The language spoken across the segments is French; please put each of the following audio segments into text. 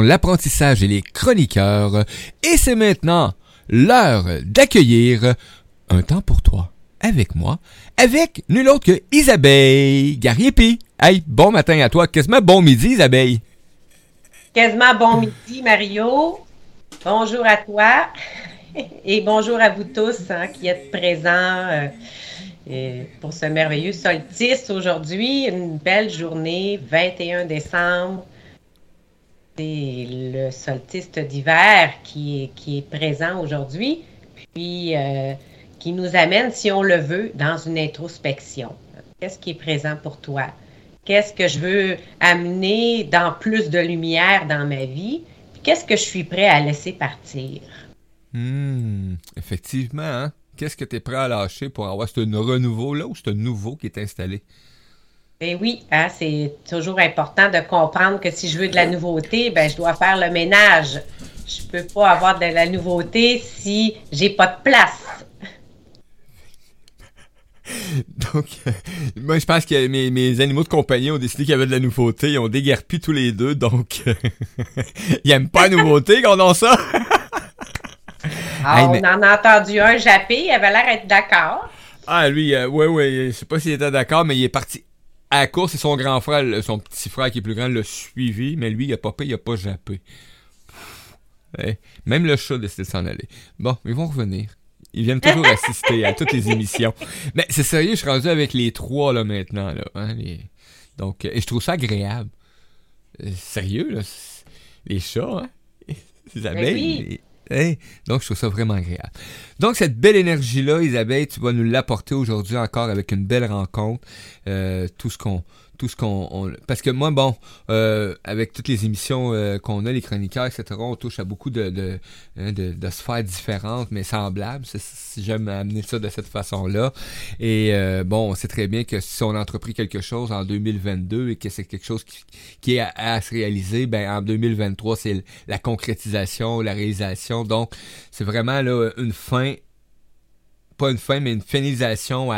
L'apprentissage et les chroniqueurs. Et c'est maintenant l'heure d'accueillir un temps pour toi, avec moi, avec nul autre que Isabelle Gariepi. Hey, bon matin à toi, quasiment bon midi Isabelle. Quasiment bon midi Mario. Bonjour à toi et bonjour à vous tous hein, qui êtes présents. Euh, et pour ce merveilleux solstice aujourd'hui, une belle journée, 21 décembre. C'est le solstice d'hiver qui est, présent aujourd'hui, puis euh, qui nous amène, si on le veut, dans une introspection. Qu'est-ce qui est présent pour toi? Qu'est-ce que je veux amener dans plus de lumière dans ma vie? Qu'est-ce que je suis prêt à laisser partir? Hmm, effectivement, hein? qu'est-ce que tu es prêt à lâcher pour avoir ce renouveau-là ou ce nouveau qui est installé? Ben oui, hein, c'est toujours important de comprendre que si je veux de la nouveauté, ben je dois faire le ménage. Je peux pas avoir de la nouveauté si j'ai pas de place. Donc, moi, je pense que mes, animaux de compagnie ont décidé qu'il y avait de la nouveauté. Ils ont déguerpi tous les deux, donc ils n'aiment pas la nouveauté qu'on a ça. Ah, on en a entendu un japper, il avait l'air d'être d'accord. Ah, lui, euh, ouais, ouais, je sais pas s'il était d'accord, mais il est parti à la course et son grand frère, son petit frère qui est plus grand, l'a suivi, mais lui, il a pas payé, il a pas jappé. même le chat décide de s'en aller. Bon, ils vont revenir. Ils viennent toujours assister à toutes les émissions. Mais c'est sérieux, je suis rendu avec les trois là maintenant. Là, hein, Donc, et je trouve ça agréable. Euh, sérieux, là. Les chats, hein? Les abeilles. Donc, je trouve ça vraiment agréable. Donc, cette belle énergie-là, Isabelle, tu vas nous l'apporter aujourd'hui encore avec une belle rencontre. Euh, tout ce qu'on parce que moi bon euh, avec toutes les émissions euh, qu'on a les chroniqueurs etc on touche à beaucoup de hein, sphères différentes mais semblables. Si j'aime amener ça de cette façon là et euh, bon on sait très bien que si on a entrepris quelque chose en 2022 et que c'est quelque chose qui, qui est à, à, se réaliser ben en 2023 c'est la concrétisation la réalisation. Donc c'est vraiment là une fin pas une fin, mais une finalisation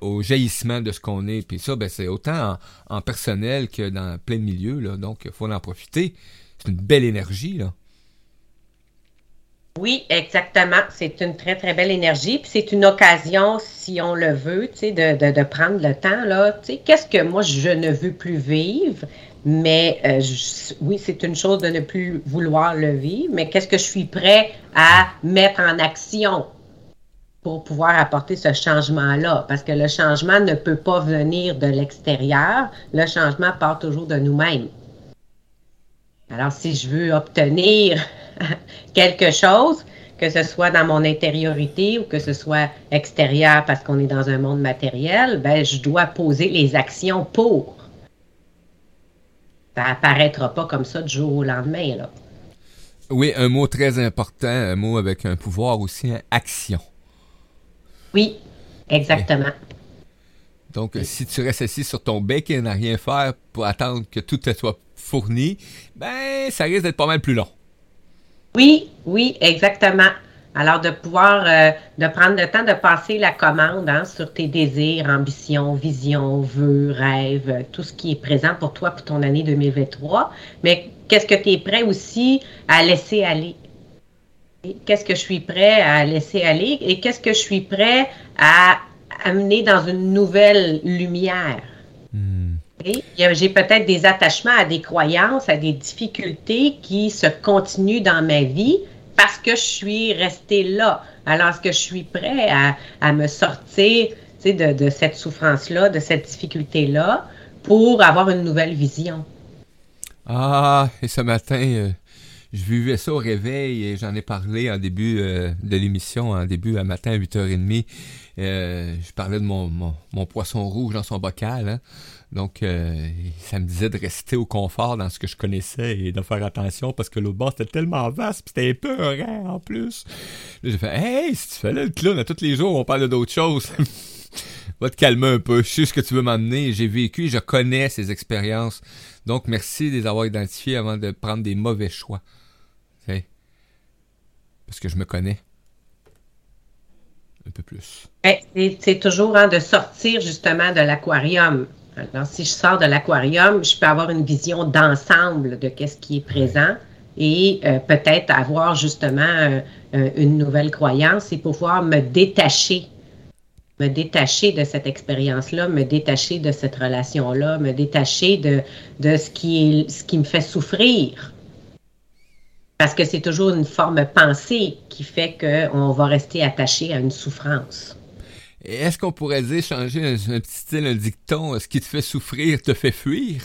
au jaillissement de ce qu'on est. Puis ça, ben, c'est autant en, personnel que dans plein de milieux. Là. Donc, il faut en profiter. C'est une belle énergie. Là. Oui, exactement. C'est une très, très belle énergie. Puis c'est une occasion, si on le veut, de, de, prendre le temps. Qu'est-ce que moi, je ne veux plus vivre? Mais euh, oui, c'est une chose de ne plus vouloir le vivre, mais qu'est-ce que je suis prêt à mettre en action? Pour pouvoir apporter ce changement-là. Parce que le changement ne peut pas venir de l'extérieur. Le changement part toujours de nous-mêmes. Alors, si je veux obtenir quelque chose, que ce soit dans mon intériorité ou que ce soit extérieur parce qu'on est dans un monde matériel, ben, je dois poser les actions pour. Ça apparaîtra pas comme ça du jour au lendemain, là. Oui, un mot très important, un mot avec un pouvoir aussi, hein, action. Oui, exactement. Donc, si tu restes assis sur ton bec et n'as rien faire pour attendre que tout te soit fourni, ben, ça risque d'être pas mal plus long. Oui, oui, exactement. Alors, de pouvoir, euh, de prendre le temps de passer la commande hein, sur tes désirs, ambitions, visions, vœux, rêves, tout ce qui est présent pour toi pour ton année 2023. Mais qu'est-ce que tu es prêt aussi à laisser aller? Qu'est-ce que je suis prêt à laisser aller et qu'est-ce que je suis prêt à amener dans une nouvelle lumière? Hmm. J'ai peut-être des attachements à des croyances, à des difficultés qui se continuent dans ma vie parce que je suis resté là. Alors, est-ce que je suis prêt à, me sortir de, de cette souffrance-là, de cette difficulté-là, pour avoir une nouvelle vision? Ah, et ce matin, euh, je vivais ça au réveil et j'en ai parlé en début euh, de l'émission, en début à matin à 8h30. Euh, je parlais de mon, mon, poisson rouge dans son bocal. Hein. Donc, euh, ça me disait de rester au confort dans ce que je connaissais et de faire attention parce que l'autre bord c'était tellement vaste c'était épeurant en plus. J'ai fait Hey, si tu fais là le clown à tous les jours, on parle d'autres choses. Va te calmer un peu. Je sais ce que tu veux m'emmener. J'ai vécu, je connais ces expériences. Donc, merci de les avoir identifiées avant de prendre des mauvais choix. Parce que je me connais un peu plus. C'est toujours hein, de sortir justement de l'aquarium. Alors, si je sors de l'aquarium, je peux avoir une vision d'ensemble de qu'est-ce qui est présent et euh, peut-être avoir justement euh, euh, une nouvelle croyance et pouvoir me détacher, me détacher de cette expérience-là, me détacher de cette relation-là, me détacher de, de ce, qui est, ce qui me fait souffrir. Parce que c'est toujours une forme pensée qui fait qu'on va rester attaché à une souffrance. Est-ce qu'on pourrait dire, changer un, un, petit style, un dicton, ce qui te fait souffrir te fait fuir?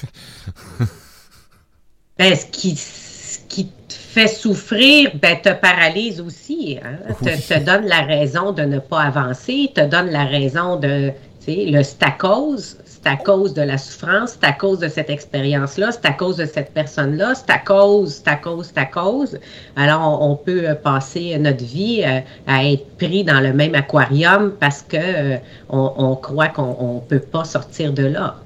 ben, ce qui, ce qui te fait souffrir, ben, te paralyse aussi. Hein? Oui. Te, te, donne la raison de ne pas avancer, te donne la raison de, tu sais, le stacose, c'est à cause de la souffrance, c'est à cause de cette expérience-là, c'est à cause de cette personne-là, c'est à cause, c'est à cause, c'est à cause. Alors, on, on, peut passer notre vie euh, à être pris dans le même aquarium parce que euh, on, on, croit qu'on ne peut pas sortir de là.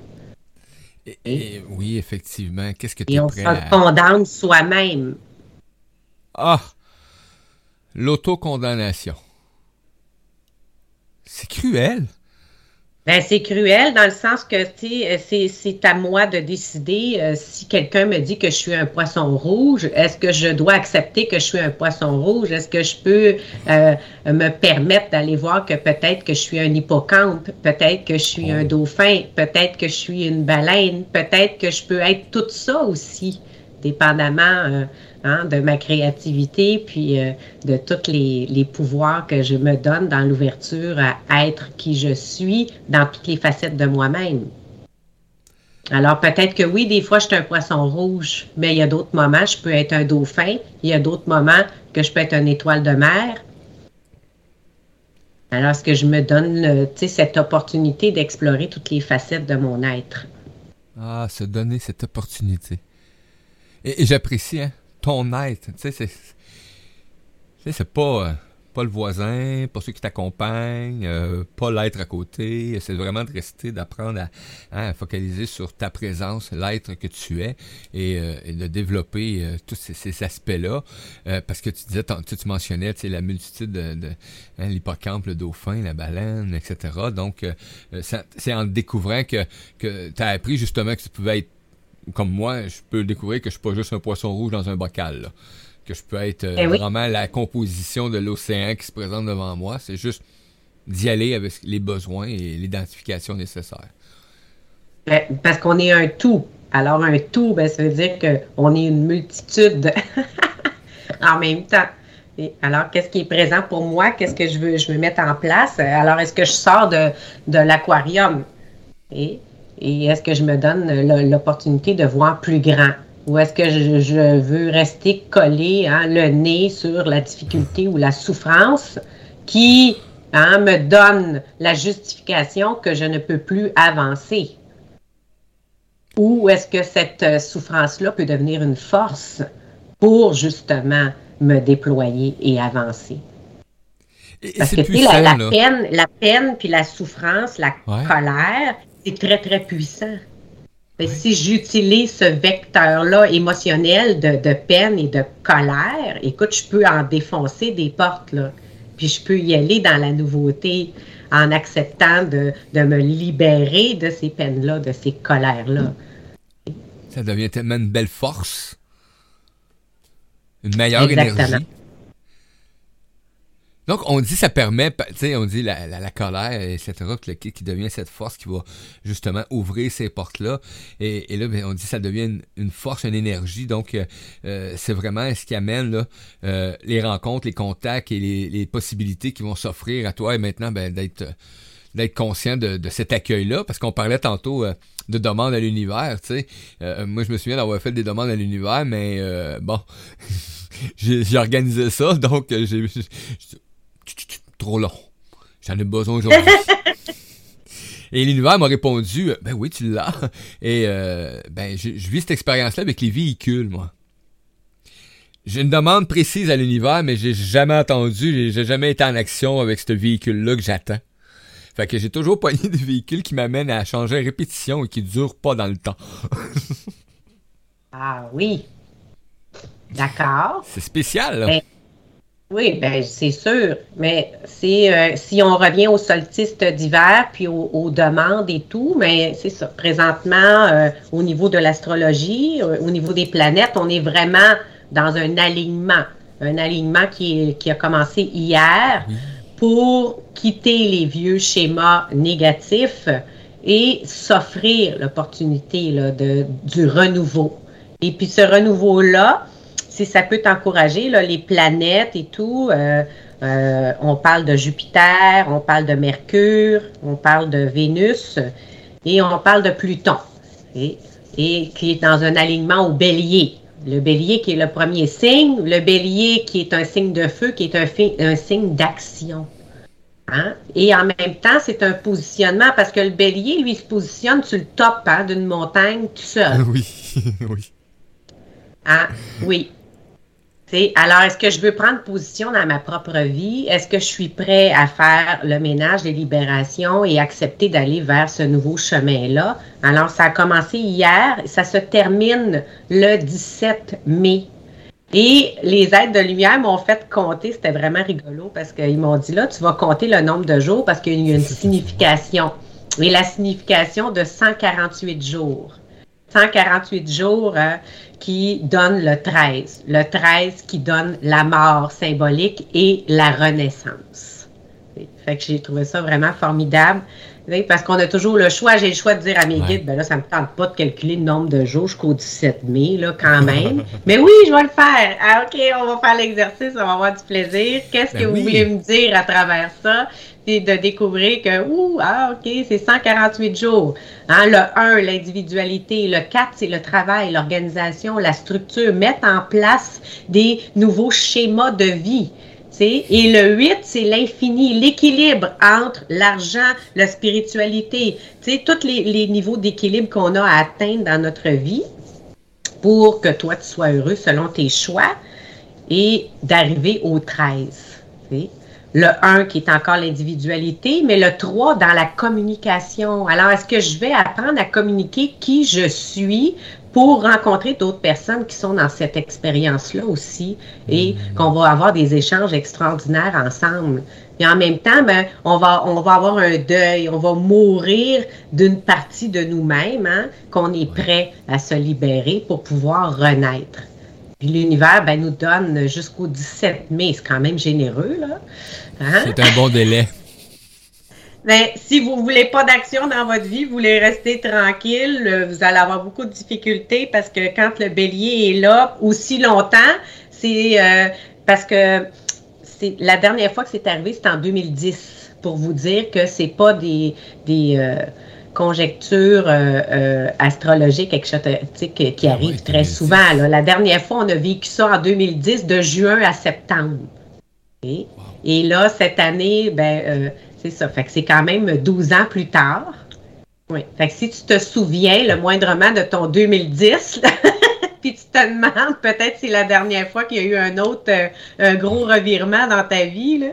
Et, et oui, effectivement. Qu'est-ce que tu prêt on se condamne soi-même. Ah! L'autocondamnation. C'est cruel. Ben, c'est cruel dans le sens que c'est à moi de décider euh, si quelqu'un me dit que je suis un poisson rouge, est-ce que je dois accepter que je suis un poisson rouge? Est-ce que je peux euh, me permettre d'aller voir que peut-être que je suis un hippocampe, peut-être que je suis un dauphin, peut-être que je suis une baleine, peut-être que je peux être tout ça aussi, dépendamment euh, hein, de ma créativité, puis euh, de tous les, pouvoirs que je me donne dans l'ouverture à être qui je suis dans toutes les facettes de moi-même. Alors peut-être que oui, des fois je suis un poisson rouge, mais il y a d'autres moments, je peux être un dauphin, il y a d'autres moments que je peux être une étoile de mer. Alors est-ce que je me donne cette opportunité d'explorer toutes les facettes de mon être? Ah, se donner cette opportunité. Et j'apprécie, hein? Être. Tu sais, c'est pas, pas le voisin, pas ceux qui t'accompagnent, euh, pas l'être à côté. C'est vraiment de rester, d'apprendre à, hein, focaliser sur ta présence, l'être que tu es, et, euh, de développer euh, tous ces, aspects-là. Parce que tu disais, tu, tu mentionnais tu sais, la multitude de, hein, l'hippocampe, le dauphin, la baleine, etc. Donc, c'est en découvrant que, que tu as appris justement que tu pouvais être comme moi, je peux découvrir que je suis pas juste un poisson rouge dans un bocal. Là. Que je peux être euh, eh oui. vraiment la composition de l'océan qui se présente devant moi. C'est juste d'y aller avec les besoins et l'identification nécessaire. Ben, parce qu'on est un tout. Alors, un tout, ben, ça veut dire qu'on est une multitude en même temps. Et alors, qu'est-ce qui est présent pour moi? Qu'est-ce que je veux, je veux mettre en place? Alors, est-ce que je sors de, de l'aquarium? Et et est-ce que je me donne l'opportunité de voir plus grand? Ou est-ce que je, je, veux rester collé, hein, le nez sur la difficulté ou la souffrance qui hein, me donne la justification que je ne peux plus avancer? Ou est-ce que cette souffrance-là peut devenir une force pour justement me déployer et avancer? Et, Parce que tu la, la peine, la peine puis la souffrance, la ouais. colère, c'est très, très puissant. Oui. Si j'utilise ce vecteur-là émotionnel de, de, peine et de colère, écoute, je peux en défoncer des portes, là. Puis je peux y aller dans la nouveauté en acceptant de, de me libérer de ces peines-là, de ces colères-là. Ça devient tellement une belle force. Une meilleure Exactement. énergie. Donc, on dit ça permet, tu sais, on dit la, la, la, colère, etc., qui, qui devient cette force qui va justement ouvrir ces portes-là. Et, et, là, ben, on dit ça devient une, force, une énergie. Donc, euh, c'est vraiment ce qui amène euh, les rencontres, les contacts et les, possibilités qui vont s'offrir à toi et maintenant ben, d'être d'être conscient de, de cet accueil-là, parce qu'on parlait tantôt euh, de demandes à l'univers, tu sais. Euh, moi, je me souviens d'avoir fait des demandes à l'univers, mais euh, bon, j'ai organisé ça, donc j'ai trop long. J'en ai besoin aujourd'hui. Et l'univers m'a répondu, ben oui, tu l'as. Et euh, ben, je, je vis cette expérience-là avec les véhicules, moi. J'ai une demande précise à l'univers, mais j'ai jamais attendu, j'ai jamais été en action avec ce véhicule-là que j'attends. Fait que j'ai toujours poigné des véhicules qui m'amènent à changer à répétition et qui durent pas dans le temps. ah oui. D'accord. C'est spécial, là. Oui, ben c'est sûr. Mais c'est euh, si on revient au solstice d'hiver puis aux, demandes et tout, mais c'est ça. Présentement, euh, au niveau de l'astrologie, euh, au niveau des planètes, on est vraiment dans un alignement, un alignement qui, qui a commencé hier pour quitter les vieux schémas négatifs et s'offrir l'opportunité de du renouveau. Et puis ce renouveau là si ça peut t'encourager, les planètes et tout, euh, euh, on parle de Jupiter, on parle de Mercure, on parle de Vénus et on parle de Pluton, et, qui est dans un alignement au bélier. Le bélier qui est le premier signe, le bélier qui est un signe de feu, qui est un, un signe d'action. Hein? Et en même temps, c'est un positionnement parce que le bélier, lui, se positionne sur le top hein, d'une montagne tout seul. Oui, oui. Hein? Oui alors, est-ce que je veux prendre position dans ma propre vie? Est-ce que je suis prêt à faire le ménage des libérations et accepter d'aller vers ce nouveau chemin-là? Alors, ça a commencé hier, ça se termine le 17 mai. Et les aides de lumière m'ont fait compter, c'était vraiment rigolo parce qu'ils m'ont dit là, tu vas compter le nombre de jours parce qu'il y a une signification. Et la signification de 148 jours. 148 jours, euh, qui donne le 13. Le 13 qui donne la mort symbolique et la renaissance. Fait que j'ai trouvé ça vraiment formidable. Parce qu'on a toujours le choix. J'ai le choix de dire à mes guides, ben là, ça me tente pas de calculer le nombre de jours jusqu'au 17 mai, là, quand même. Mais oui, je vais le faire. Ah, OK, on va faire l'exercice, on va avoir du plaisir. Qu'est-ce ben que vous voulez me dire à travers ça? de découvrir que, ouh, ah, OK, c'est 148 jours. Hein, le 1, l'individualité. Le 4, c'est le travail, l'organisation, la structure, mettre en place des nouveaux schémas de vie. Et le 8, c'est l'infini, l'équilibre entre l'argent, la spiritualité, tous les, les niveaux d'équilibre qu'on a à atteindre dans notre vie pour que toi, tu sois heureux selon tes choix et d'arriver au 13. Le 1 qui est encore l'individualité, mais le 3 dans la communication. Alors, est-ce que je vais apprendre à communiquer qui je suis pour rencontrer d'autres personnes qui sont dans cette expérience-là aussi et mm. qu'on va avoir des échanges extraordinaires ensemble. Et en même temps, ben, on, va, on va avoir un deuil, on va mourir d'une partie de nous-mêmes, hein, qu'on est prêt à se libérer pour pouvoir renaître. Puis l'univers ben, nous donne jusqu'au 17 mai. C'est quand même généreux, là. Hein? C'est un bon délai. Ben, si vous ne voulez pas d'action dans votre vie, vous voulez rester tranquille, euh, vous allez avoir beaucoup de difficultés parce que quand le bélier est là aussi longtemps, c'est euh, parce que c'est la dernière fois que c'est arrivé, c'est en 2010, pour vous dire que c'est pas des, des euh, conjectures euh, astrologiques qui, qui ah arrivent très souvent. La dernière fois, on a vécu ça en 2010, de juin à septembre. Et là, cette année, ben, c'est ça. Fait que c'est quand même 12 ans plus tard. Oui. Fait que si tu te souviens le moindrement de ton 2010, puis tu te demandes peut-être si c'est la dernière fois qu'il y a eu un autre un gros revirement dans ta vie, là.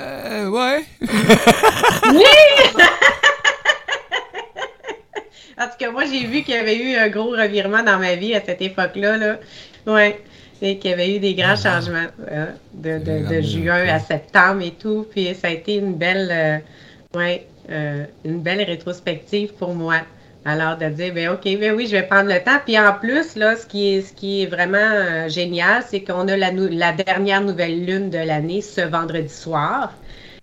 Euh, ouais. oui! en tout cas, moi, j'ai vu qu'il y avait eu un gros revirement dans ma vie à cette époque-là. Là. Ouais. Qu'il y avait eu des grands ah. changements hein, de, de, juin à septembre et tout. Puis ça a été une belle, euh, ouais, euh, une belle rétrospective pour moi. Alors, de dire, ben OK, ben oui, je vais prendre le temps. Puis en plus, là, ce qui est, ce qui est vraiment euh, génial, c'est qu'on a la, la, dernière nouvelle lune de l'année ce vendredi soir.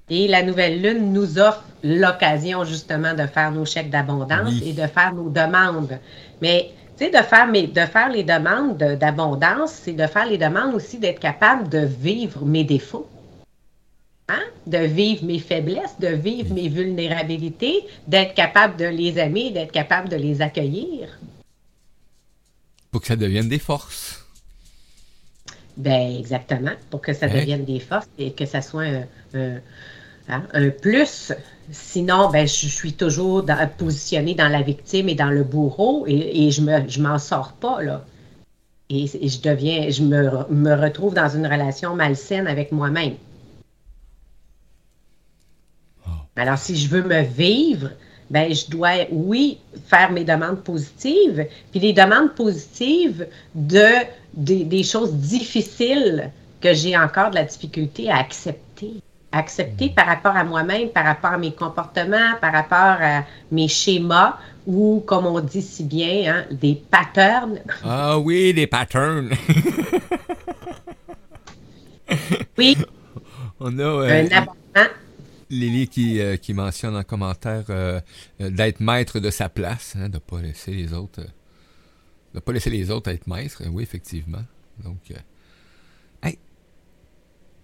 Et la nouvelle lune nous offre l'occasion justement de faire nos chèques d'abondance et de faire nos demandes. Mais tu sais, de faire, de faire les demandes d'abondance, c'est de faire les demandes aussi d'être capable de vivre mes défauts. Hein? de vivre mes faiblesses, de vivre mes vulnérabilités, d'être capable de les aimer, d'être capable de les accueillir. Pour que ça devienne des forces. Ben exactement, pour que ça devienne des forces et que ça soit un, hein, plus. Sinon, ben, je, suis toujours positionnée dans la victime et dans le bourreau et, je me, je m'en sors pas là. Et, je deviens, je me, me retrouve dans une relation malsaine avec moi-même. Alors, si je veux me vivre, ben, je dois, oui, faire mes demandes positives. Puis les demandes positives de, des choses difficiles que j'ai encore de la difficulté à accepter. Accepter par rapport à moi-même, par rapport à mes comportements, par rapport à mes schémas ou, comme on dit si bien, hein, des patterns. Ah oui, des patterns. oui. On a euh, Lily qui, euh, qui, mentionne en commentaire euh, d'être maître de sa place, hein, de ne pas laisser les autres de pas laisser les autres être maîtres. Oui, effectivement. Donc,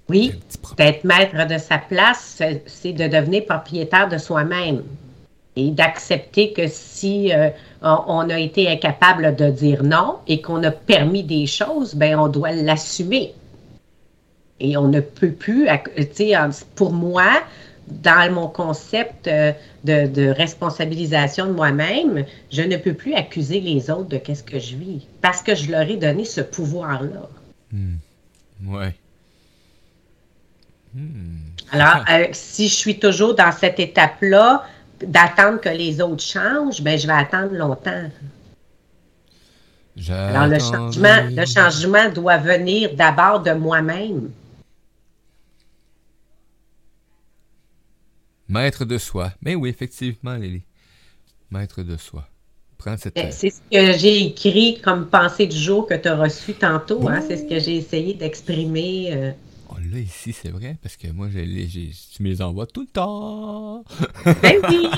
oui, d'être maître de sa place, c'est de devenir propriétaire de soi-même et d'accepter que si on, a été incapable de dire non et qu'on a permis des choses, ben on doit l'assumer. Et on ne peut plus, tu sais, pour moi, dans mon concept euh, de, responsabilisation de moi-même, je ne peux plus accuser les autres de qu'est-ce que je vis parce que je leur ai donné ce pouvoir-là. Hmm. Ouais. Hmm. Alors, euh, si je suis toujours dans cette étape-là, d'attendre que les autres changent, ben je vais attendre longtemps. Alors, le changement, le changement doit venir d'abord de moi-même. Maître de soi. Mais oui, effectivement, Lily. Maître de soi. Prends cette. Eh, c'est ce que j'ai écrit comme pensée du jour que tu as reçu tantôt. Hein? C'est ce que j'ai essayé d'exprimer. Euh, là, ici, c'est vrai, parce que moi, j'ai, tu me les envoies tout le temps. Ben oui!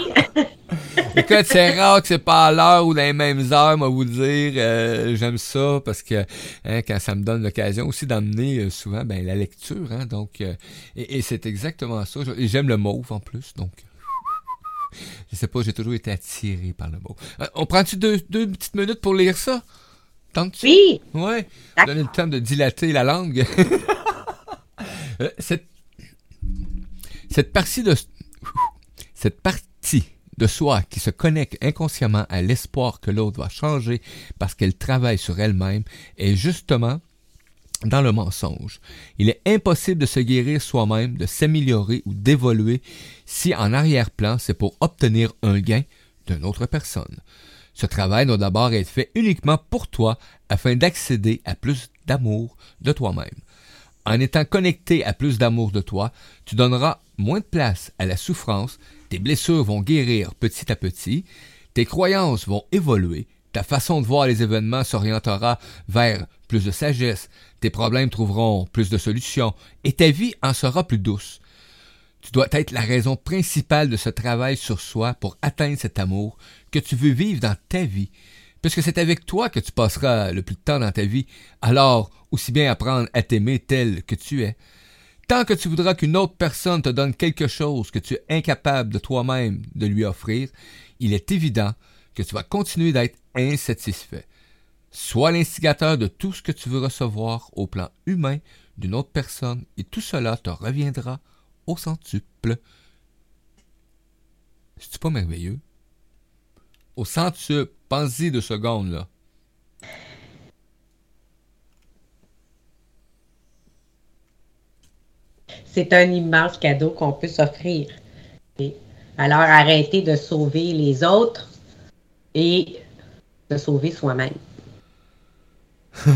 Écoute, c'est rare que c'est pas à l'heure ou dans les mêmes heures, moi, vous dire, euh, j'aime ça, parce que hein, quand ça me donne l'occasion aussi d'emmener euh, souvent ben, la lecture, hein, donc, euh, et, c'est exactement ça. J'aime le mauve en plus, donc. Je sais pas, j'ai toujours été attiré par le mauve. on prend-tu deux, deux petites minutes pour lire ça? Tente-tu? Oui! Ouais. Donner le temps de dilater la langue. Euh, cette, partie de cette partie de soi qui se connecte inconsciemment à l'espoir que l'autre va changer parce qu'elle travaille sur elle-même est justement dans le mensonge. Il est impossible de se guérir soi-même, de s'améliorer ou d'évoluer si en arrière-plan c'est pour obtenir un gain d'une autre personne. Ce travail doit d'abord être fait uniquement pour toi afin d'accéder à plus d'amour de toi-même. En étant connecté à plus d'amour de toi, tu donneras moins de place à la souffrance, tes blessures vont guérir petit à petit, tes croyances vont évoluer, ta façon de voir les événements s'orientera vers plus de sagesse, tes problèmes trouveront plus de solutions, et ta vie en sera plus douce. Tu dois être la raison principale de ce travail sur soi pour atteindre cet amour que tu veux vivre dans ta vie, puisque c'est avec toi que tu passeras le plus de temps dans ta vie, alors aussi bien apprendre à t'aimer tel que tu es. Tant que tu voudras qu'une autre personne te donne quelque chose que tu es incapable de toi-même de lui offrir, il est évident que tu vas continuer d'être insatisfait. Sois l'instigateur de tout ce que tu veux recevoir au plan humain d'une autre personne et tout cela te reviendra au centuple. C'est pas merveilleux? Au centuple, pensez de secondes là. c'est un immense cadeau qu'on peut s'offrir. Alors, arrêtez de sauver les autres et de sauver soi-même.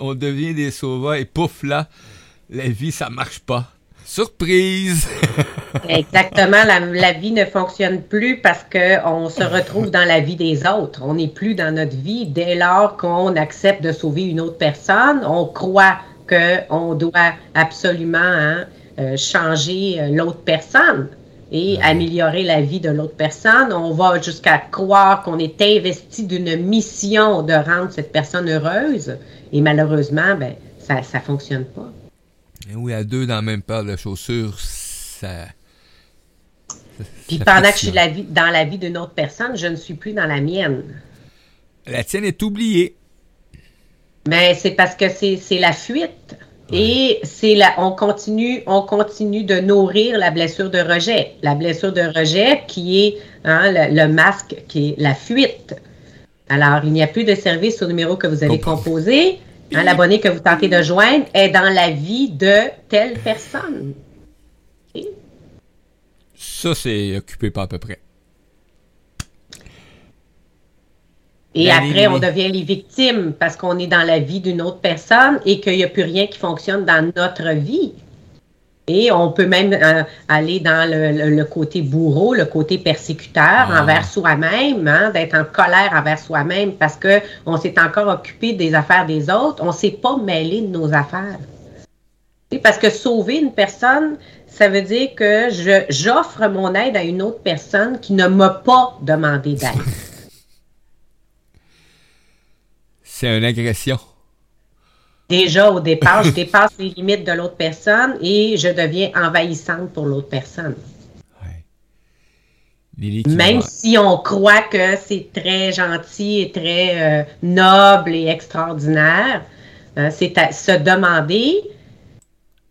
on devient des sauveurs et pouf là, la vie, ça marche pas. Surprise! Exactement, la, vie ne fonctionne plus parce qu'on se retrouve dans la vie des autres. On n'est plus dans notre vie dès lors qu'on accepte de sauver une autre personne. On croit qu'on doit absolument hein, euh, changer euh, l'autre personne et améliorer la vie de l'autre personne. On va jusqu'à croire qu'on est investi d'une mission de rendre cette personne heureuse. Et malheureusement, ben, ça ne fonctionne pas. Oui, à deux dans la même paire de chaussures, ça. Puis pendant que je suis dans la vie d'une autre personne, je ne suis plus dans la mienne. La tienne est oubliée. Mais c'est parce que c'est la fuite. Et c'est la, on continue, on continue de nourrir la blessure de rejet. La blessure de rejet qui est hein, le, masque, qui est la fuite. Alors, il n'y a plus de service au numéro que vous avez composé. Hein, L'abonné que vous tentez de joindre est dans la vie de telle personne. Ça, c'est occupé pas à peu près. Et après, on devient les victimes parce qu'on est dans la vie d'une autre personne et qu'il n'y a plus rien qui fonctionne dans notre vie. Et on peut même euh, aller dans le, le- le côté bourreau, le côté persécuteur Ah. envers soi-même, hein, d'être en colère envers soi-même parce qu'on s'est encore occupé des affaires des autres, on ne s'est pas mêlé de nos affaires. Parce que sauver une personne, ça veut dire que je- j'offre mon aide à une autre personne qui ne m'a pas demandé d'aide. C'est une agression. Déjà, au départ, je dépasse les limites de l'autre personne et je deviens envahissante pour l'autre personne. Même si on croit que c'est très gentil et très euh, noble et extraordinaire, euh, c'est à se demander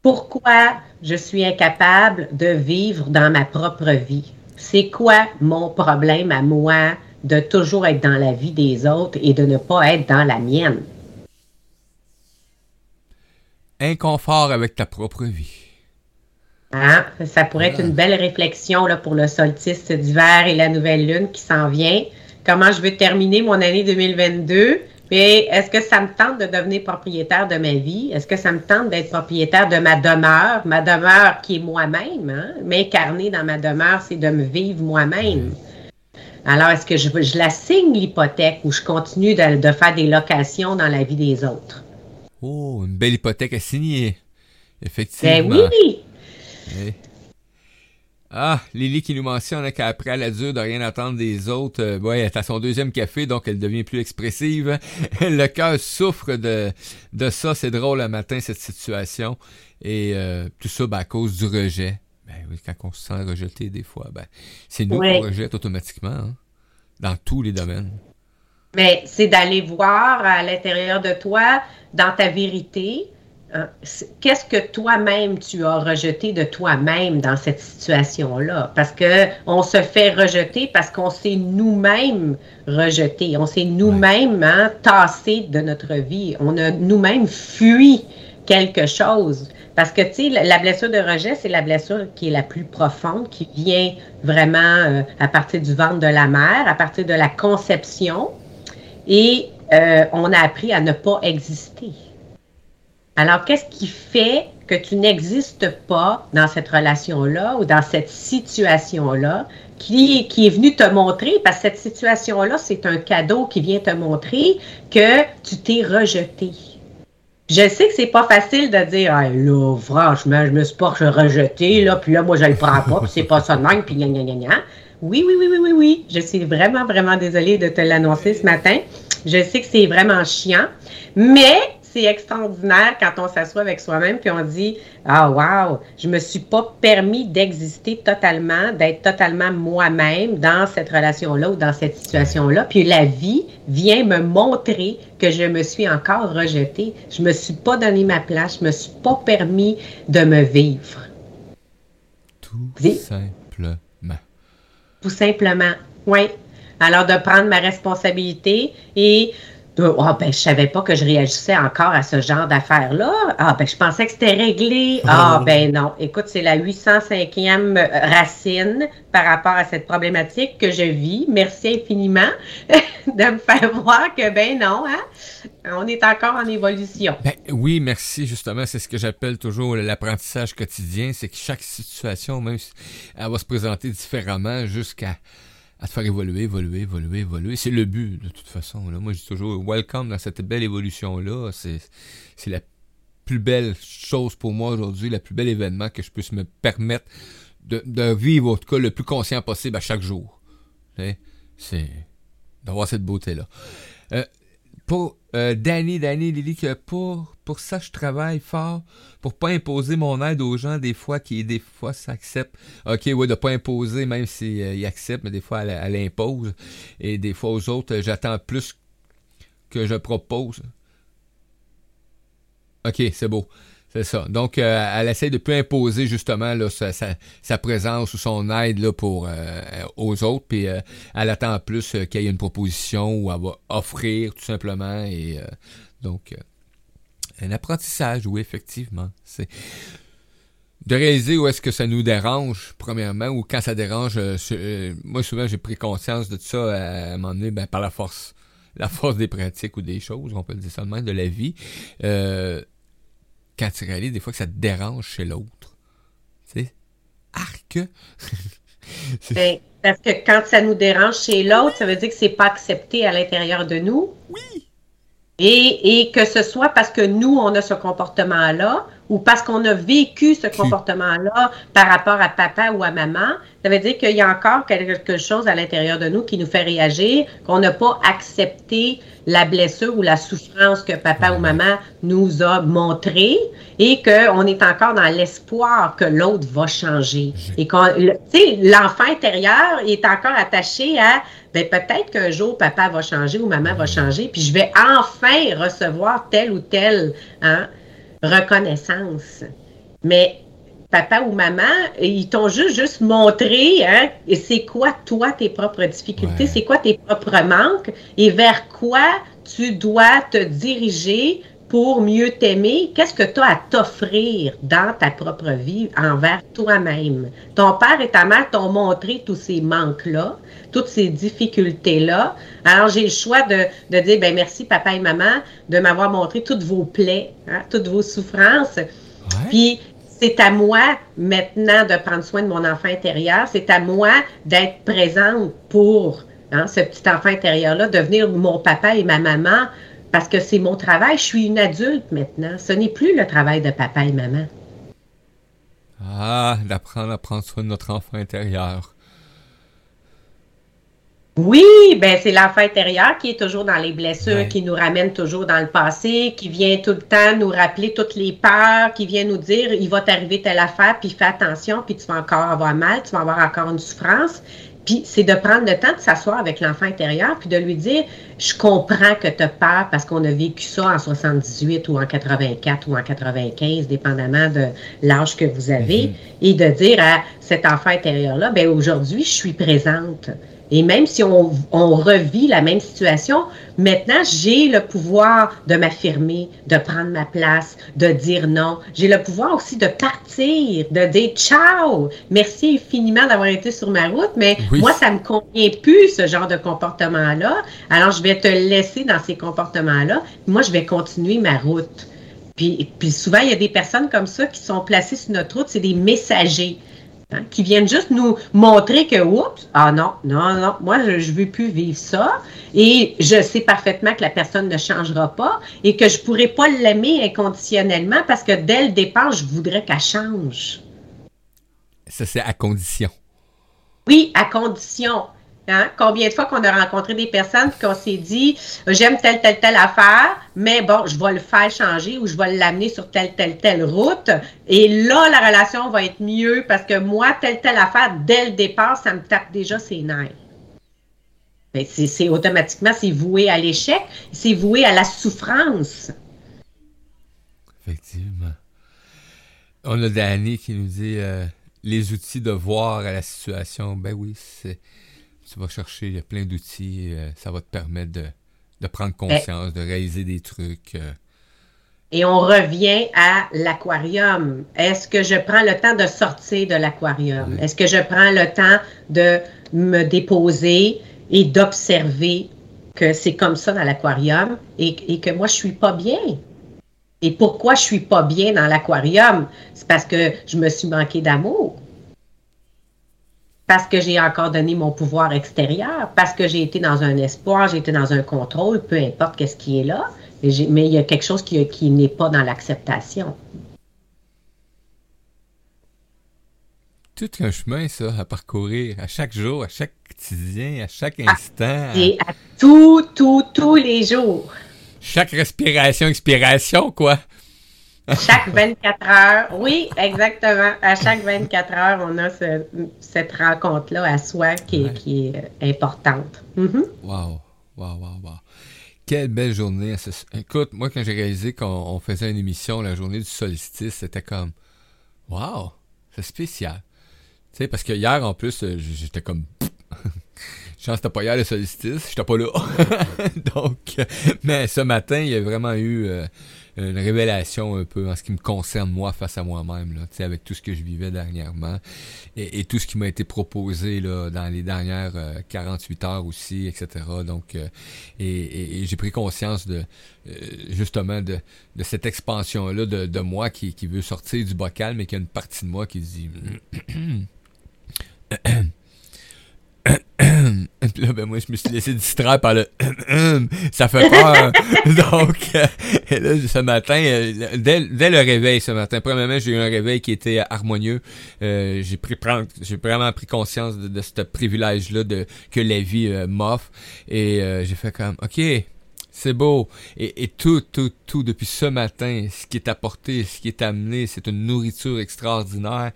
pourquoi je suis incapable de vivre dans ma propre vie. C'est quoi mon problème à moi de toujours être dans la vie des autres et de ne pas être dans la mienne? Inconfort avec ta propre vie. Hein? Ça pourrait être une belle réflexion pour le solstice d'hiver et la nouvelle lune qui s'en vient. Comment je veux terminer mon année 2022? Mais est-ce que ça me tente de devenir propriétaire de ma vie? Est-ce que ça me tente d'être propriétaire de ma demeure? Ma demeure qui est moi-même. Hein? M'incarner dans ma demeure, c'est de me vivre moi-même. Alors, est-ce que je, je la signe l'hypothèque ou je continue de faire des locations dans la vie des autres? Oh, une belle hypothèque à signer. Ben Effectivement. oui! Eh. Ah, Lily qui nous mentionne qu'après elle a dur de rien attendre des autres. Euh, ouais, elle est à son deuxième café, donc elle devient plus expressive. le cœur souffre de, de ça. C'est drôle le matin, cette situation. Et euh, tout ça ben, à cause du rejet. Ben oui, quand on se sent rejeté des fois, ben, c'est nous Ouais. qu'on rejette automatiquement. hein, dans tous les domaines. Mais c'est d'aller voir à l'intérieur de toi, dans ta vérité, euh, qu'est-ce que toi-même tu as rejeté de toi-même dans cette situation-là? Parce que on se fait rejeter parce qu'on s'est nous-mêmes rejeté. On s'est nous-mêmes hein, tassé de notre vie. On a nous-mêmes fui quelque chose. Parce que, tu sais, la- la blessure de rejet, c'est la blessure qui est la plus profonde, qui vient vraiment euh, à partir du ventre de la mère, à partir de la conception. Et euh, on a appris à ne pas exister. Alors, qu'est-ce qui fait que tu n'existes pas dans cette relation-là ou dans cette situation-là qui, qui est venu te montrer, parce que cette situation-là, c'est un cadeau qui vient te montrer que tu t'es rejeté. Je sais que c'est pas facile de dire, là, franchement, je me suis pas rejeté, là, puis là, moi, je le prends pas, puis c'est pas ça de même, puis gna, gna, gna, gna. Oui, oui, oui, oui, oui, oui. Je suis vraiment, vraiment désolée de te l'annoncer ce matin. Je sais que c'est vraiment chiant, mais c'est extraordinaire quand on s'assoit avec soi-même puis on dit ah wow, je me suis pas permis d'exister totalement, d'être totalement moi-même dans cette relation-là ou dans cette situation-là. Puis la vie vient me montrer que je me suis encore rejetée. Je me suis pas donné ma place, je me suis pas permis de me vivre. Tout Oui. Tout simplement. Oui. Alors, de prendre ma responsabilité et ah, ben, je savais pas que je réagissais encore à ce genre d'affaires-là. Ah, ben, je pensais que c'était réglé. Ah, ben, non. Écoute, c'est la 805e racine par rapport à cette problématique que je vis. Merci infiniment de me faire voir que, ben, non, hein. On est encore en évolution. Ben, oui, merci. Justement, c'est ce que j'appelle toujours l'apprentissage quotidien. C'est que chaque situation, même elle va se présenter différemment jusqu'à à te faire évoluer, évoluer, évoluer, évoluer. C'est le but, de toute façon. Là. Moi, je dis toujours, welcome dans cette belle évolution-là. C'est, c'est la plus belle chose pour moi aujourd'hui, le plus bel événement que je puisse me permettre de, de vivre, en tout cas, le plus conscient possible à chaque jour. C'est d'avoir cette beauté-là. Euh, pour euh, Danny, Danny, Lily, que pour, pour ça, je travaille fort pour pas imposer mon aide aux gens, des fois, qui des fois s'acceptent. Ok, ouais, de pas imposer, même s'ils euh, acceptent, mais des fois, elle, elle impose. Et des fois, aux autres, euh, j'attends plus que je propose. Ok, c'est beau. C'est ça. Donc, euh, elle essaie de plus imposer justement là, sa, sa, sa présence ou son aide là, pour euh, aux autres. Puis euh, elle attend plus euh, qu'il y ait une proposition où elle va offrir tout simplement. Et euh, donc, euh, un apprentissage, oui, effectivement. C'est de réaliser où est-ce que ça nous dérange, premièrement, ou quand ça dérange. moi, souvent, j'ai pris conscience de tout ça à un moment donné, ben, par la force la force des pratiques ou des choses, on peut le dire seulement, de la vie, euh, quand tu réalises des fois que ça te dérange chez l'autre. Tu sais, arc! Ben, parce que quand ça nous dérange chez l'autre, ça veut dire que c'est pas accepté à l'intérieur de nous. Oui! Et, et, que ce soit parce que nous, on a ce comportement-là ou parce qu'on a vécu ce comportement-là par rapport à papa ou à maman, ça veut dire qu'il y a encore quelque chose à l'intérieur de nous qui nous fait réagir, qu'on n'a pas accepté la blessure ou la souffrance que papa ou maman nous a montré et qu'on est encore dans l'espoir que l'autre va changer. Et qu'on, sais, l'enfant intérieur est encore attaché à, ben peut-être qu'un jour papa va changer ou maman va changer, puis je vais enfin recevoir telle ou telle hein, reconnaissance. Mais papa ou maman, ils t'ont juste, juste montré hein, c'est quoi toi tes propres difficultés, c'est quoi tes propres manques et vers quoi tu dois te diriger pour mieux t'aimer. Qu'est-ce que tu as à t'offrir dans ta propre vie envers toi-même? Ton père et ta mère t'ont montré tous ces manques-là, toutes ces difficultés-là. Alors, j'ai le choix de, de dire, ben merci papa et maman de m'avoir montré toutes vos plaies, hein, toutes vos souffrances. Puis, c'est à moi maintenant de prendre soin de mon enfant intérieur. C'est à moi d'être présente pour hein, ce petit enfant intérieur-là, devenir mon papa et ma maman, parce que c'est mon travail. Je suis une adulte maintenant. Ce n'est plus le travail de papa et maman. Ah, d'apprendre à prendre soin de notre enfant intérieur. Oui, ben c'est l'enfant intérieur qui est toujours dans les blessures, qui nous ramène toujours dans le passé, qui vient tout le temps nous rappeler toutes les peurs, qui vient nous dire il va t'arriver telle affaire, puis fais attention, puis tu vas encore avoir mal, tu vas avoir encore une souffrance. Puis c'est de prendre le temps de s'asseoir avec l'enfant intérieur, puis de lui dire je comprends que tu as peur parce qu'on a vécu ça en 78 ou en 84 ou en 95, dépendamment de l'âge que vous avez, mm-hmm. et de dire à cet enfant intérieur-là, ben aujourd'hui, je suis présente. Et même si on, on, revit la même situation, maintenant, j'ai le pouvoir de m'affirmer, de prendre ma place, de dire non. J'ai le pouvoir aussi de partir, de dire ciao, merci infiniment d'avoir été sur ma route, mais moi, ça me convient plus, ce genre de comportement-là. Alors, je vais te laisser dans ces comportements-là. Moi, je vais continuer ma route. Puis, puis souvent, il y a des personnes comme ça qui sont placées sur notre route, c'est des messagers. Hein, qui viennent juste nous montrer que, oups, ah non, non, non, moi, je ne veux plus vivre ça. Et je sais parfaitement que la personne ne changera pas et que je ne pourrai pas l'aimer inconditionnellement parce que dès le départ, je voudrais qu'elle change. Ça, c'est à condition. Oui, à condition. Hein? Combien de fois qu'on a rencontré des personnes qu'on s'est dit j'aime telle, telle, telle affaire, mais bon, je vais le faire changer ou je vais l'amener sur telle, telle, telle route. Et là, la relation va être mieux parce que moi, telle, telle affaire, dès le départ, ça me tape déjà ses nerfs. Ben, c'est automatiquement, c'est voué à l'échec, c'est voué à la souffrance. Effectivement. On a Danny qui nous dit euh, les outils de voir à la situation. Ben oui, c'est tu vas chercher, il y a plein d'outils, euh, ça va te permettre de, prendre ben conscience, de réaliser des trucs. Euh. Et on revient à l'aquarium. Est-ce que je prends le temps de sortir de l'aquarium? Est-ce que je prends le temps de me déposer et d'observer que c'est comme ça dans l'aquarium et, et, que moi, je suis pas bien? Et pourquoi je suis pas bien dans l'aquarium? C'est parce que je me suis manqué d'amour parce que j'ai encore donné mon pouvoir extérieur, parce que j'ai été dans un espoir, j'ai été dans un contrôle, peu importe qu'est-ce qui est là, mais, il y a quelque chose qui, qui n'est pas dans l'acceptation. Tout un chemin, ça, à parcourir à chaque jour, à chaque quotidien, à chaque ah, instant. Et à tous, tous, tous les jours. Chaque respiration, expiration, quoi. Chaque 24 heures, oui, exactement. À chaque 24 heures, on a cette rencontre-là à soi qui, est, euh, importante. Mm-hmm. Wow, wow, wow, wow. Quelle belle journée. Écoute, moi, quand j'ai réalisé qu'on faisait une émission la journée du solstice, c'était comme, wow, c'est spécial. Tu sais, parce que hier, en plus, euh, j'étais comme, Chance, c'était pas hier le solstice, j'étais pas là. Donc, mais ce matin, il y a vraiment eu euh, une révélation un peu en ce qui me concerne moi face à moi-même, là, avec tout ce que je vivais dernièrement et, tout ce qui m'a été proposé là, dans les dernières 48 heures aussi, etc. Donc, et, j'ai pris conscience de justement de, de cette expansion-là de, de moi qui, qui veut sortir du bocal, mais qui a une partie de moi qui dit Puis là, ben moi, je me suis laissé distraire par le ça fait peur. Donc, euh, là, ce matin, euh, dès, dès, le réveil ce matin, premièrement, j'ai eu un réveil qui était harmonieux. Euh, j'ai pris j'ai vraiment pris conscience de, de ce privilège-là de que la vie m'offre. Et j'ai fait comme OK, c'est beau. Et, tout, tout, tout, depuis ce matin, ce qui est apporté, ce qui est amené, c'est une nourriture extraordinaire.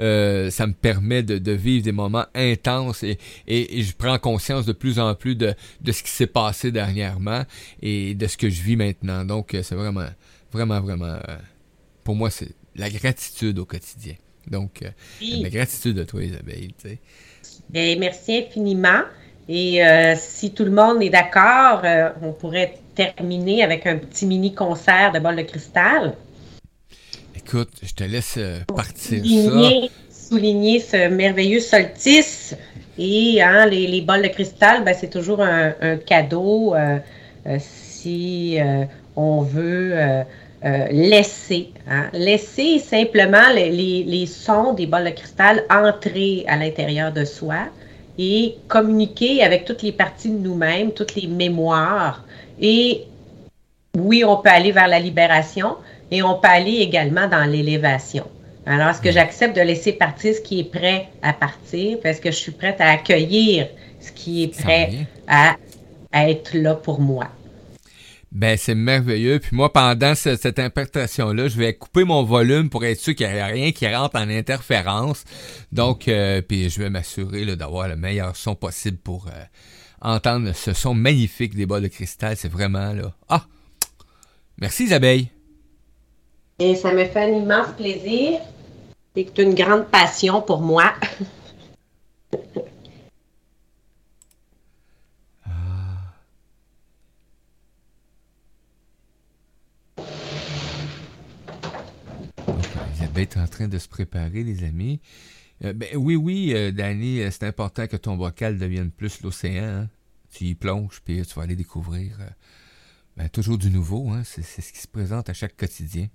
Euh, ça me permet de, vivre des moments intenses et, et, je prends conscience de plus en plus de, de ce qui s'est passé dernièrement et de ce que je vis maintenant. Donc, euh, c'est vraiment, vraiment, vraiment, euh, pour moi, c'est la gratitude au quotidien. Donc, la gratitude de toi, Isabelle. Bien, merci infiniment. Et euh, si tout le monde est d'accord, euh, on pourrait terminer avec un petit mini concert de bol de cristal. Écoute, je te laisse euh, partir souligner, ça. Souligner ce merveilleux solstice. Et hein, les, les, bols de cristal, ben, c'est toujours un, cadeau si on veut laisser. Hein. Laisser simplement les, les, les sons des bols de cristal entrer à l'intérieur de soi et communiquer avec toutes les parties de nous-mêmes, toutes les mémoires. Et oui, on peut aller vers la libération et on peut aller également dans l'élévation. Alors, est-ce que j'accepte de laisser partir ce qui est prêt à partir? Est-ce que je suis prête à accueillir ce qui est prêt à être là pour moi? Ben, c'est merveilleux. Puis moi, pendant cette interprétation-là, je vais couper mon volume pour être sûr qu'il n'y a rien qui rentre en interférence. Donc, euh, puis je vais m'assurer d'avoir le meilleur son possible pour euh, entendre ce son magnifique des bols de cristal. C'est vraiment là. Ah! Merci Isabelle. Et ça me fait un immense plaisir. C'est une grande passion pour moi. en train de se préparer, les amis. Euh, ben, oui, oui, euh, Danny, euh, c'est important que ton bocal devienne plus l'océan. Hein. Tu y plonges, puis tu vas aller découvrir ben, toujours du nouveau. Hein. C'est ce qui se présente à chaque quotidien.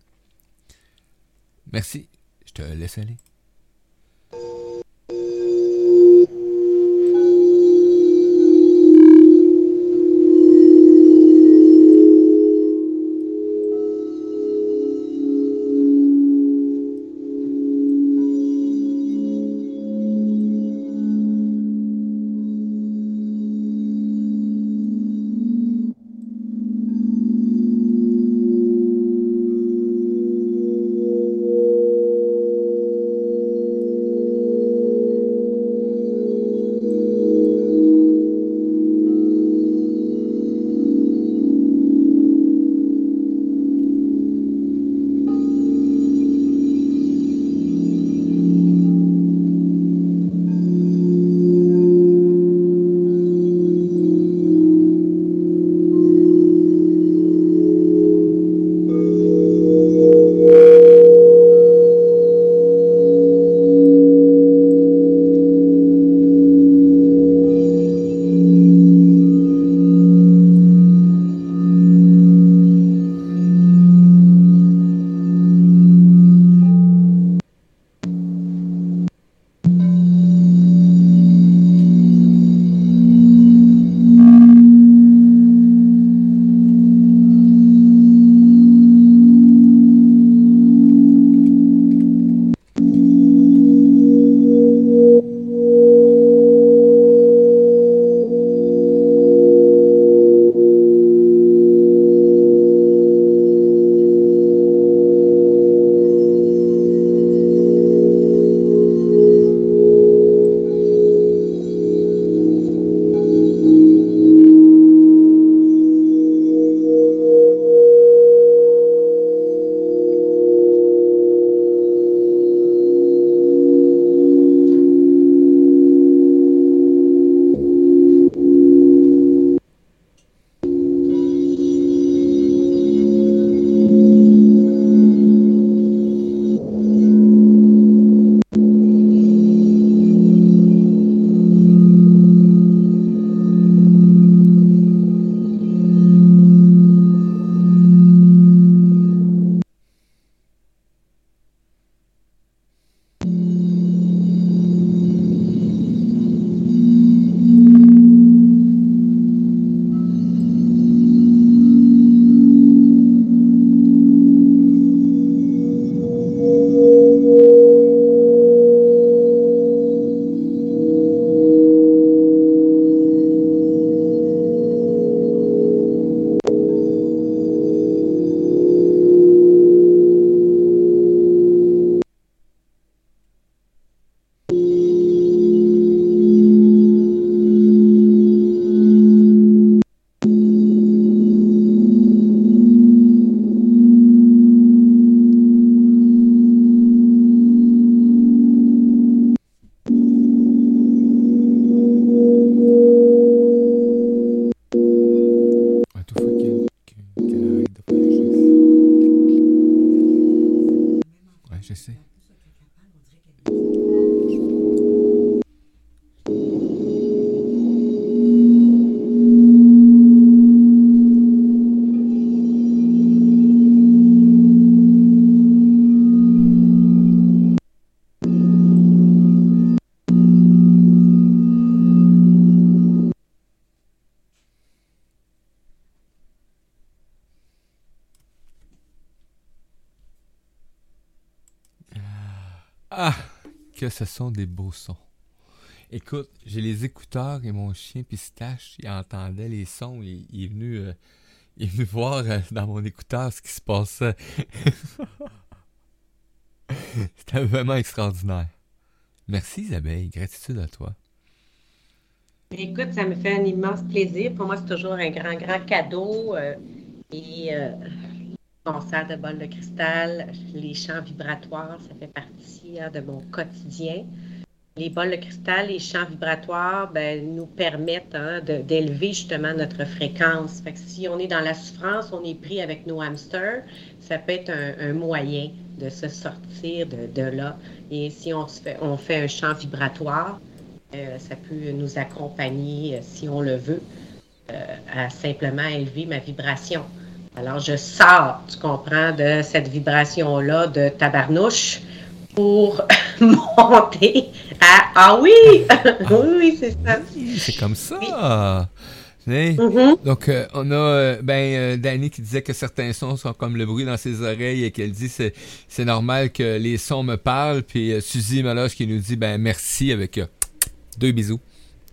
Merci. Je te laisse aller. Ce sont des beaux sons. Écoute, j'ai les écouteurs et mon chien Pistache, il entendait les sons et il est venu, euh, il est voir euh, dans mon écouteur ce qui se passait. C'était vraiment extraordinaire. Merci Isabelle, gratitude à toi. Écoute, ça me fait un immense plaisir. Pour moi, c'est toujours un grand, grand cadeau. Euh, et euh, concert de bol de cristal, les chants vibratoires, ça fait partie hein, de mon quotidien. Les bols de cristal, les champs vibratoires, ben, nous permettent hein, d'élever justement notre fréquence. Fait que si on est dans la souffrance, on est pris avec nos hamsters, ça peut être un, moyen de se sortir de, là. Et si on, fait, on fait un champ vibratoire, euh, ça peut nous accompagner, euh, si on le veut, euh, à simplement élever ma vibration. Alors, je sors, tu comprends, de cette vibration-là de tabarnouche pour monter à Ah oui! oui, oui, c'est ça. C'est comme ça. Mm-hmm. Donc, euh, on a euh, ben, euh, Danny qui disait que certains sons sont comme le bruit dans ses oreilles et qu'elle dit c'est c'est normal que les sons me parlent. Puis Suzy Maloche qui nous dit ben merci avec deux bisous.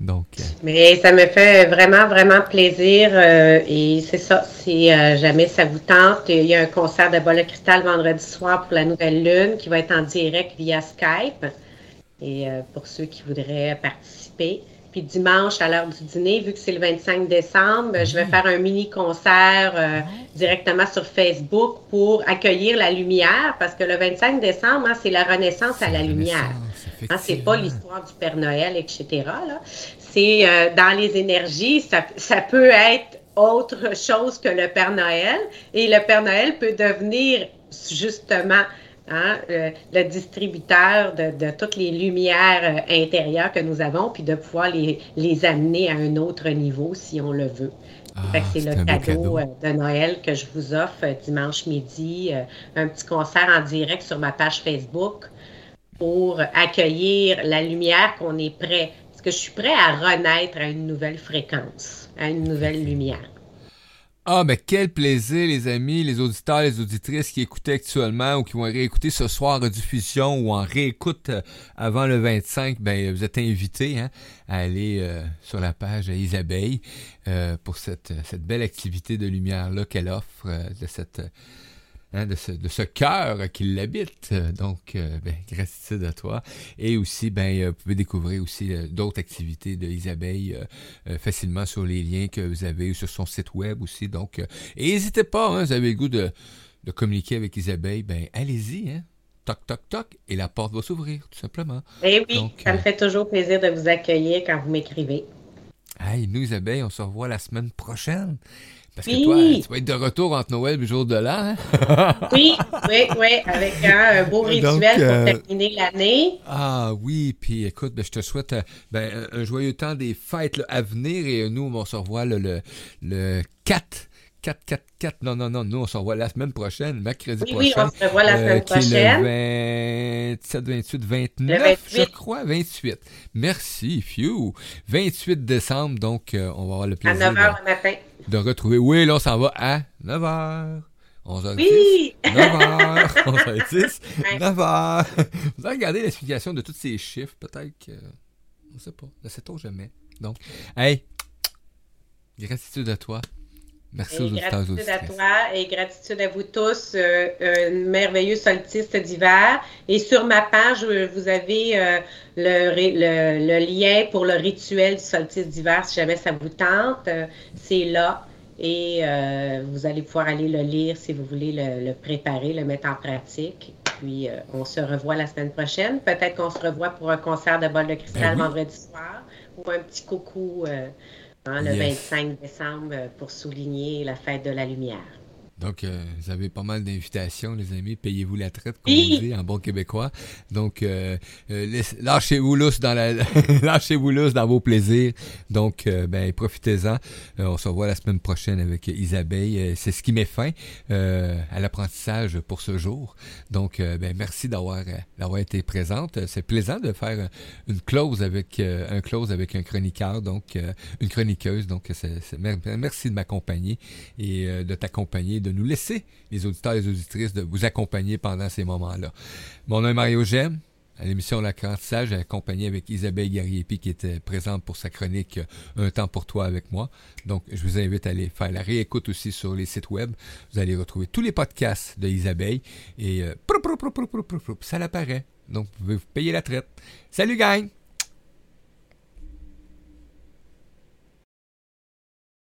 Donc, euh, Mais ça me fait vraiment, vraiment plaisir. Euh, et c'est ça, si euh, jamais ça vous tente, il y a un concert de Bol Cristal vendredi soir pour la Nouvelle Lune qui va être en direct via Skype. Et pour ceux qui voudraient participer. Puis dimanche, à l'heure du dîner, vu que c'est le 25 décembre, je vais faire un mini concert directement sur Facebook pour accueillir la lumière, parce que le 25 décembre, hein, c'est la renaissance à la lumière. Hein, c'est pas l'histoire du Père Noël, etc. C'est euh, dans les énergies, ça, ça, peut être autre chose que le Père Noël. Et le Père Noël peut devenir justement hein, euh, le distributeur de, de, toutes les lumières euh, intérieures que nous avons, puis de pouvoir les, les amener à un autre niveau si on le veut. Ah, c'est le cadeau, de Noël que je vous offre dimanche midi, un petit concert en direct sur ma page Facebook pour accueillir la lumière qu'on est prêt. Parce que je suis prêt à renaître à une nouvelle fréquence, à une nouvelle lumière. Ah, mais quel plaisir, les amis, les auditeurs, les auditrices qui écoutaient actuellement ou qui vont réécouter ce soir en diffusion ou en réécoute euh, avant le 25. Ben, vous êtes invités hein, à aller euh, sur la page Isabelle euh, pour cette, cette belle activité de lumière-là qu'elle offre, de cette Hein, de ce, de ce cœur qui l'habite. Donc, euh, ben, gratitude à toi. Et aussi, ben, euh, vous pouvez découvrir aussi euh, d'autres activités de facilement sur les liens que vous avez sur son site web aussi. Donc, et n'hésitez pas, hein, vous avez le goût de, de communiquer avec Isabelle, ben, allez-y, hein. Toc, toc, toc, et la porte va s'ouvrir, tout simplement. Eh oui, ça me fait toujours plaisir de vous accueillir quand vous m'écrivez. Hey, nous, Isabelle, on se revoit la semaine prochaine. Parce que toi, tu vas être de retour entre Noël et le jour de l'an. Hein? oui, oui, oui, avec un beau rituel pour euh, terminer l'année. Ah oui, puis écoute, ben, je te souhaite euh, ben, un joyeux temps des fêtes à venir et nous, on se revoit le, le, 4. 4, 4, 4. Non, non, non, nous, on se revoit la semaine prochaine, mercredi oui, prochain. Oui, on se revoit la semaine euh, prochaine. le 27, 28, 29, je crois, 28. Merci, Few. 28 décembre, donc on va avoir le plaisir. À 9 h le matin de retrouver. Oui, là, on s'en va à 9h. 11h10. Oui! 9h. 11h10. 9h. Vous allez regarder l'explication de tous ces chiffres? Peut-être que. On ne sait pas. Le sait-on jamais? Donc, hey, gratitude à toi. Merci aux auditeurs Gratitude à toi et gratitude à vous tous. Euh, un merveilleux solstice d'hiver. Et sur ma page, vous avez euh, le, le, lien pour le rituel du solstice d'hiver si jamais ça vous tente. Euh, c'est là. Et vous allez pouvoir aller le lire si vous voulez le, préparer, le mettre en pratique. Puis on se revoit la semaine prochaine. Peut-être qu'on se revoit pour un concert de bol de cristal ben vendredi soir ou un petit coucou Hein, le 25 décembre pour souligner la fête de la lumière. Donc, euh, vous avez pas mal d'invitations, les amis. Payez-vous la traite, comme on dit en bon québécois. Donc, euh, euh lâchez-vous lousse dans la, lâchez-vous lousse dans vos plaisirs. Donc, euh, ben, profitez-en. on se revoit la semaine prochaine avec Isabelle. C'est ce qui met fin à l'apprentissage pour ce jour. Donc, ben, merci d'avoir, d'avoir été présente. C'est plaisant de faire une close avec, un close avec un chroniqueur, donc, une chroniqueuse. Donc, c'est, merci de m'accompagner et de t'accompagner de nous laisser, les auditeurs et les auditrices, de vous accompagner pendant ces moments-là. Mon nom est Mario Gem. à l'émission L'apprentissage, accompagné avec Isabelle Gariepi qui était présente pour sa chronique Un temps pour toi avec moi. Donc, je vous invite à aller faire la réécoute aussi sur les sites web. Vous allez retrouver tous les podcasts de Isabelle et ça l'apparaît. Donc, vous pouvez vous payer la traite. Salut, gang!